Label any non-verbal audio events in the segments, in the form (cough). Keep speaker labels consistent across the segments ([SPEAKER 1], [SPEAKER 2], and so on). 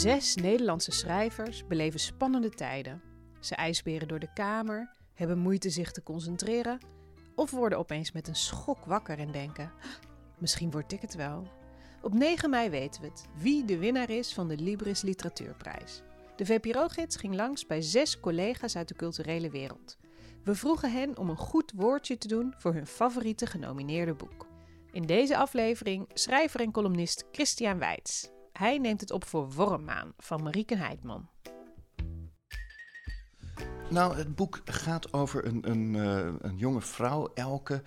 [SPEAKER 1] Zes Nederlandse schrijvers beleven spannende tijden. Ze ijsberen door de kamer, hebben moeite zich te concentreren of worden opeens met een schok wakker en denken: misschien word ik het wel. Op 9 mei weten we het wie de winnaar is van de Libris Literatuurprijs. De VPRO-gids ging langs bij zes collega's uit de culturele wereld. We vroegen hen om een goed woordje te doen voor hun favoriete genomineerde boek. In deze aflevering schrijver en columnist Christian Weits. Hij neemt het op voor Wormmaan van Marieke Heidman.
[SPEAKER 2] Nou, het boek gaat over een, een, uh, een jonge vrouw, Elke,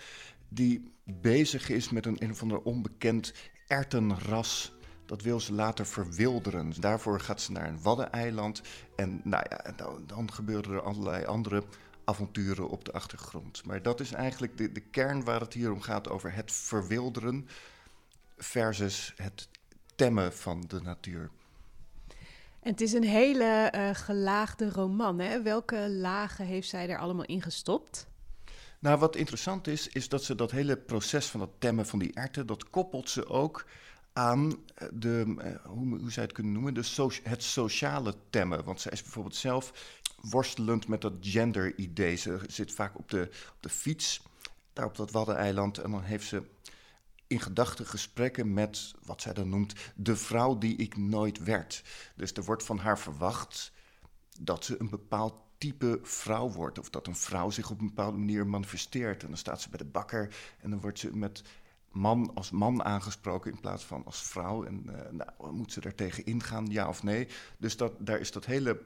[SPEAKER 2] die bezig is met een een of onbekend ertenras. Dat wil ze later verwilderen. Daarvoor gaat ze naar een waddeneiland. En nou ja, dan, dan gebeuren er allerlei andere avonturen op de achtergrond. Maar dat is eigenlijk de, de kern waar het hier om gaat over het verwilderen versus het temmen van de natuur.
[SPEAKER 1] En het is een hele uh, gelaagde roman. Hè? Welke lagen heeft zij er allemaal in gestopt?
[SPEAKER 2] Nou, wat interessant is, is dat ze dat hele proces van het temmen van die erten, dat koppelt ze ook aan de, uh, hoe, hoe zou het kunnen noemen, de so het sociale temmen. Want zij is bijvoorbeeld zelf worstelend met dat gender-idee. Ze zit vaak op de, op de fiets, daar op dat Waddeneiland, en dan heeft ze in gedachten gesprekken met wat zij dan noemt de vrouw die ik nooit werd. Dus er wordt van haar verwacht dat ze een bepaald type vrouw wordt. Of dat een vrouw zich op een bepaalde manier manifesteert. En dan staat ze bij de bakker en dan wordt ze met man als man aangesproken in plaats van als vrouw. En uh, nou, moet ze daar tegen ingaan, ja of nee? Dus dat, daar is dat hele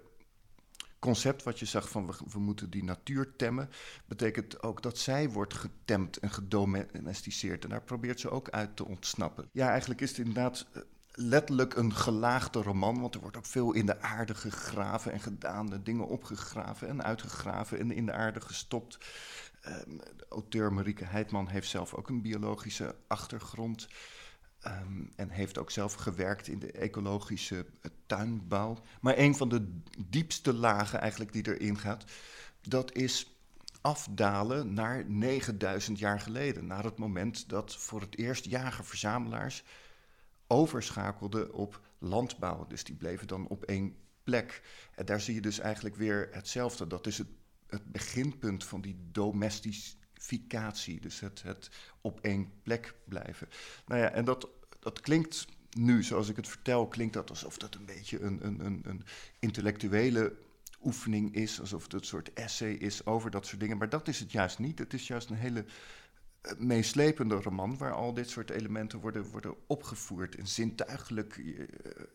[SPEAKER 2] concept wat je zag van we, moeten die natuur temmen, betekent ook dat zij wordt getemd en gedomesticeerd. En daar probeert ze ook uit te ontsnappen. Ja, eigenlijk is het inderdaad eh, letterlijk een gelaagde roman, want er wordt ook veel in de aarde gegraven en gedaan, de dingen opgegraven en uitgegraven en in de aarde gestopt. Um, de auteur Marieke Heidman heeft zelf ook een biologische achtergrond. Um, en heeft ook zelf gewerkt in de ecologische uh, tuinbouw. Maar een van de diepste lagen eigenlijk die erin gaat, dat is afdalen naar 9000 jaar geleden. Naar het moment dat voor het eerst jager-verzamelaars overschakelden op landbouw. Dus die bleven dan op één plek. En daar zie je dus eigenlijk weer hetzelfde. Dat is het, het beginpunt van die domesticatie. Dus het, het op één plek blijven. Nou ja, en dat, dat klinkt nu, zoals ik het vertel, klinkt dat alsof dat een beetje een, een, een, een intellectuele oefening is. Alsof het een soort essay is over dat soort dingen. Maar dat is het juist niet. Het is juist een hele eh, meeslepende roman waar al dit soort elementen worden, worden opgevoerd en zintuigelijk uh,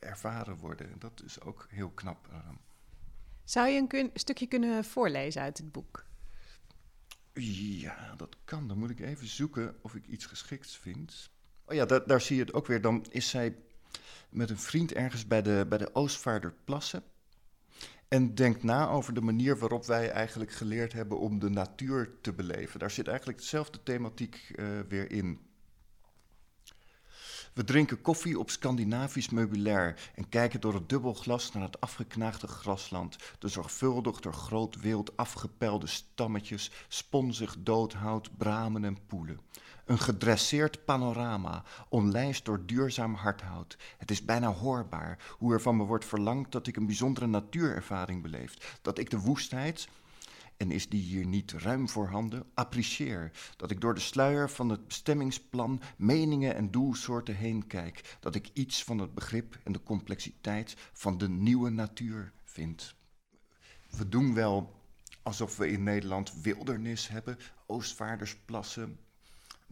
[SPEAKER 2] ervaren worden. En dat is ook heel knap.
[SPEAKER 1] Zou je een stukje kunnen voorlezen uit het boek?
[SPEAKER 2] Ja, dat kan. Dan moet ik even zoeken of ik iets geschikts vind. Oh ja, daar, zie je het ook weer. Dan is zij met een vriend ergens bij de, bij de Oostvaarderplassen. En denkt na over de manier waarop wij eigenlijk geleerd hebben om de natuur te beleven. Daar zit eigenlijk dezelfde thematiek uh, weer in. We drinken koffie op Scandinavisch meubilair en kijken door het dubbelglas naar het afgeknaagde grasland. De zorgvuldig door groot wild afgepelde stammetjes, sponsig doodhout, bramen en poelen. Een gedresseerd panorama, onlijst door duurzaam hardhout. Het is bijna hoorbaar hoe er van me wordt verlangd dat ik een bijzondere natuurervaring beleef. Dat ik de woestheid, en is die hier niet ruim voorhanden, apprecieer. Dat ik door de sluier van het bestemmingsplan, meningen en doelsoorten heen kijk. Dat ik iets van het begrip en de complexiteit van de nieuwe natuur vind. We doen wel alsof we in Nederland wildernis hebben, oostvaardersplassen,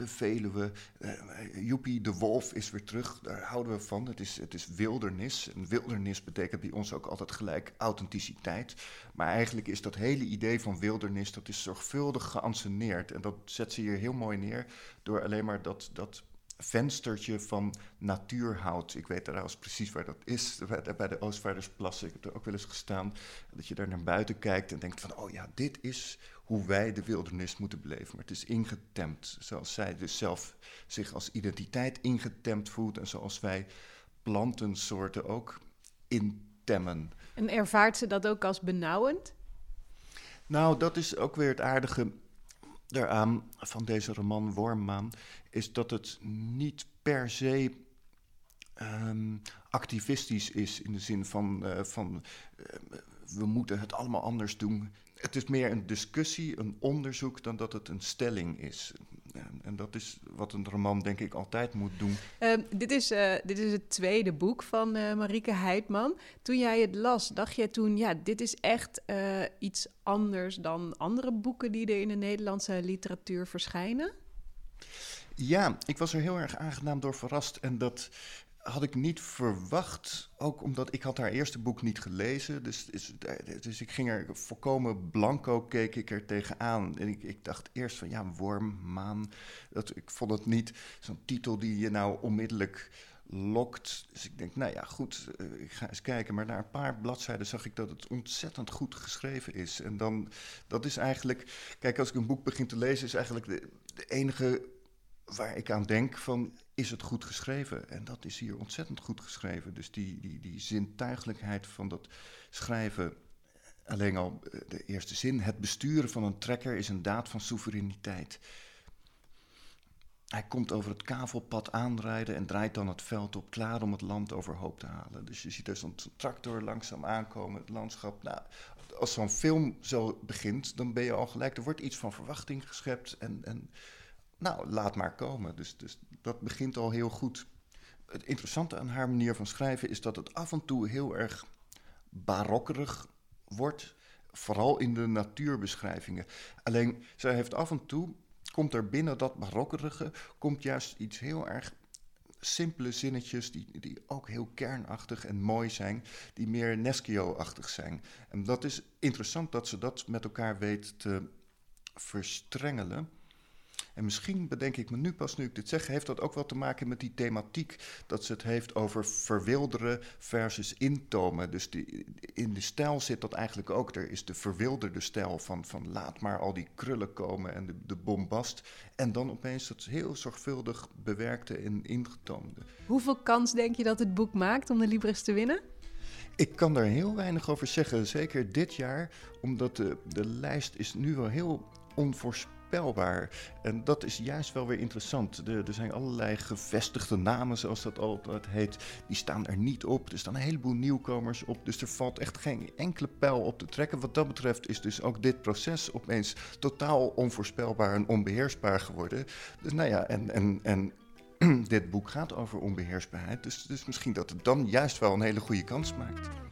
[SPEAKER 2] de Veluwe. Uh, Joepie de Wolf is weer terug, daar houden we van. Het is, het is wildernis. En wildernis betekent bij ons ook altijd gelijk authenticiteit. Maar eigenlijk is dat hele idee van wildernis, dat is zorgvuldig geanceneerd. En dat zet ze hier heel mooi neer door alleen maar dat, dat venstertje van natuurhout. Ik weet trouwens precies waar dat is, bij de Oostvaardersplassen. Ik heb er ook wel eens gestaan. Dat je daar naar buiten kijkt en denkt van, oh ja, dit is hoe wij de wildernis moeten beleven. Maar het is ingetemd, zoals zij dus zelf zich als identiteit ingetemd voelt en zoals wij plantensoorten ook intemmen.
[SPEAKER 1] En ervaart ze dat ook als benauwend?
[SPEAKER 2] Nou, dat is ook weer het aardige daaraan van deze roman Wormmaan, is dat het niet per se ehm, activistisch is in de zin van, uh, van uh, we moeten het allemaal anders doen. Het is meer een discussie, een onderzoek, dan dat het een stelling is. En, en dat is wat een roman, denk ik, altijd moet doen.
[SPEAKER 1] Uh, dit, is, uh, dit is het tweede boek van uh, Marieke Heidman. Toen jij het las, dacht jij toen, ja, dit is echt iets anders dan andere boeken die er in de Nederlandse literatuur verschijnen?
[SPEAKER 2] Ja, ik was er heel erg aangenaam door verrast. En dat had ik niet verwacht. Ook omdat ik had haar eerste boek niet gelezen. Dus, dus, ik ging er volkomen blanco, keek ik er tegenaan. En ik, ik dacht eerst van, ja, worm, maan. Dat, ik vond het niet zo'n titel die je nou onmiddellijk lokt. Dus ik denk, nou ja, goed, uh, ik ga eens kijken. Maar na een paar bladzijden zag ik dat het ontzettend goed geschreven is. En dan, dat is eigenlijk... Kijk, als ik een boek begin te lezen, is eigenlijk de enige waar ik aan denk van, is het goed geschreven? En dat is hier ontzettend goed geschreven. Dus die, die, die zintuigelijkheid van dat schrijven, alleen al eh, de eerste zin, het besturen van een trekker is een daad van soevereiniteit. Hij komt over het kavelpad aanrijden en draait dan het veld op, klaar om het land overhoop te halen. Dus je ziet er zo'n tractor langzaam aankomen, het landschap. Nou, als zo'n film zo begint, dan ben je al gelijk, er wordt iets van verwachting geschept en, en nou, laat maar komen. Dus, dus dat begint al heel goed. Het interessante aan haar manier van schrijven is dat het af en toe heel erg barokkerig wordt. Vooral in de natuurbeschrijvingen. Alleen, zij heeft af en toe, komt er binnen dat barokkerige, komt juist iets heel erg simpele zinnetjes die, die ook heel kernachtig en mooi zijn, die meer Neschio-achtig zijn. En dat is interessant dat ze dat met elkaar weet te verstrengelen. En misschien bedenk ik me nu pas, nu ik dit zeg, heeft dat ook wel te maken met die thematiek dat ze het heeft over verwilderen versus intomen. Dus die, in de stijl zit dat eigenlijk ook. Er is de verwilderde stijl van, van laat maar al die krullen komen en de, de bombast. En dan opeens dat heel zorgvuldig bewerkte en ingetoomde.
[SPEAKER 1] Hoeveel kans denk je dat het boek maakt om de Libris te winnen?
[SPEAKER 2] Ik kan daar heel weinig over zeggen, zeker dit jaar, omdat de, de lijst is nu wel heel onvoorspelbaar en dat is juist wel weer interessant. Er, er, zijn allerlei gevestigde namen, zoals dat altijd heet, die staan er niet op. Er staan een heleboel nieuwkomers op, dus er valt echt geen enkele pijl op te trekken. Wat dat betreft is dus ook dit proces opeens totaal onvoorspelbaar en onbeheersbaar geworden. Dus nou ja, en, en, en (clears throat) dit boek gaat over onbeheersbaarheid, dus, dus misschien dat het dan juist wel een hele goede kans maakt.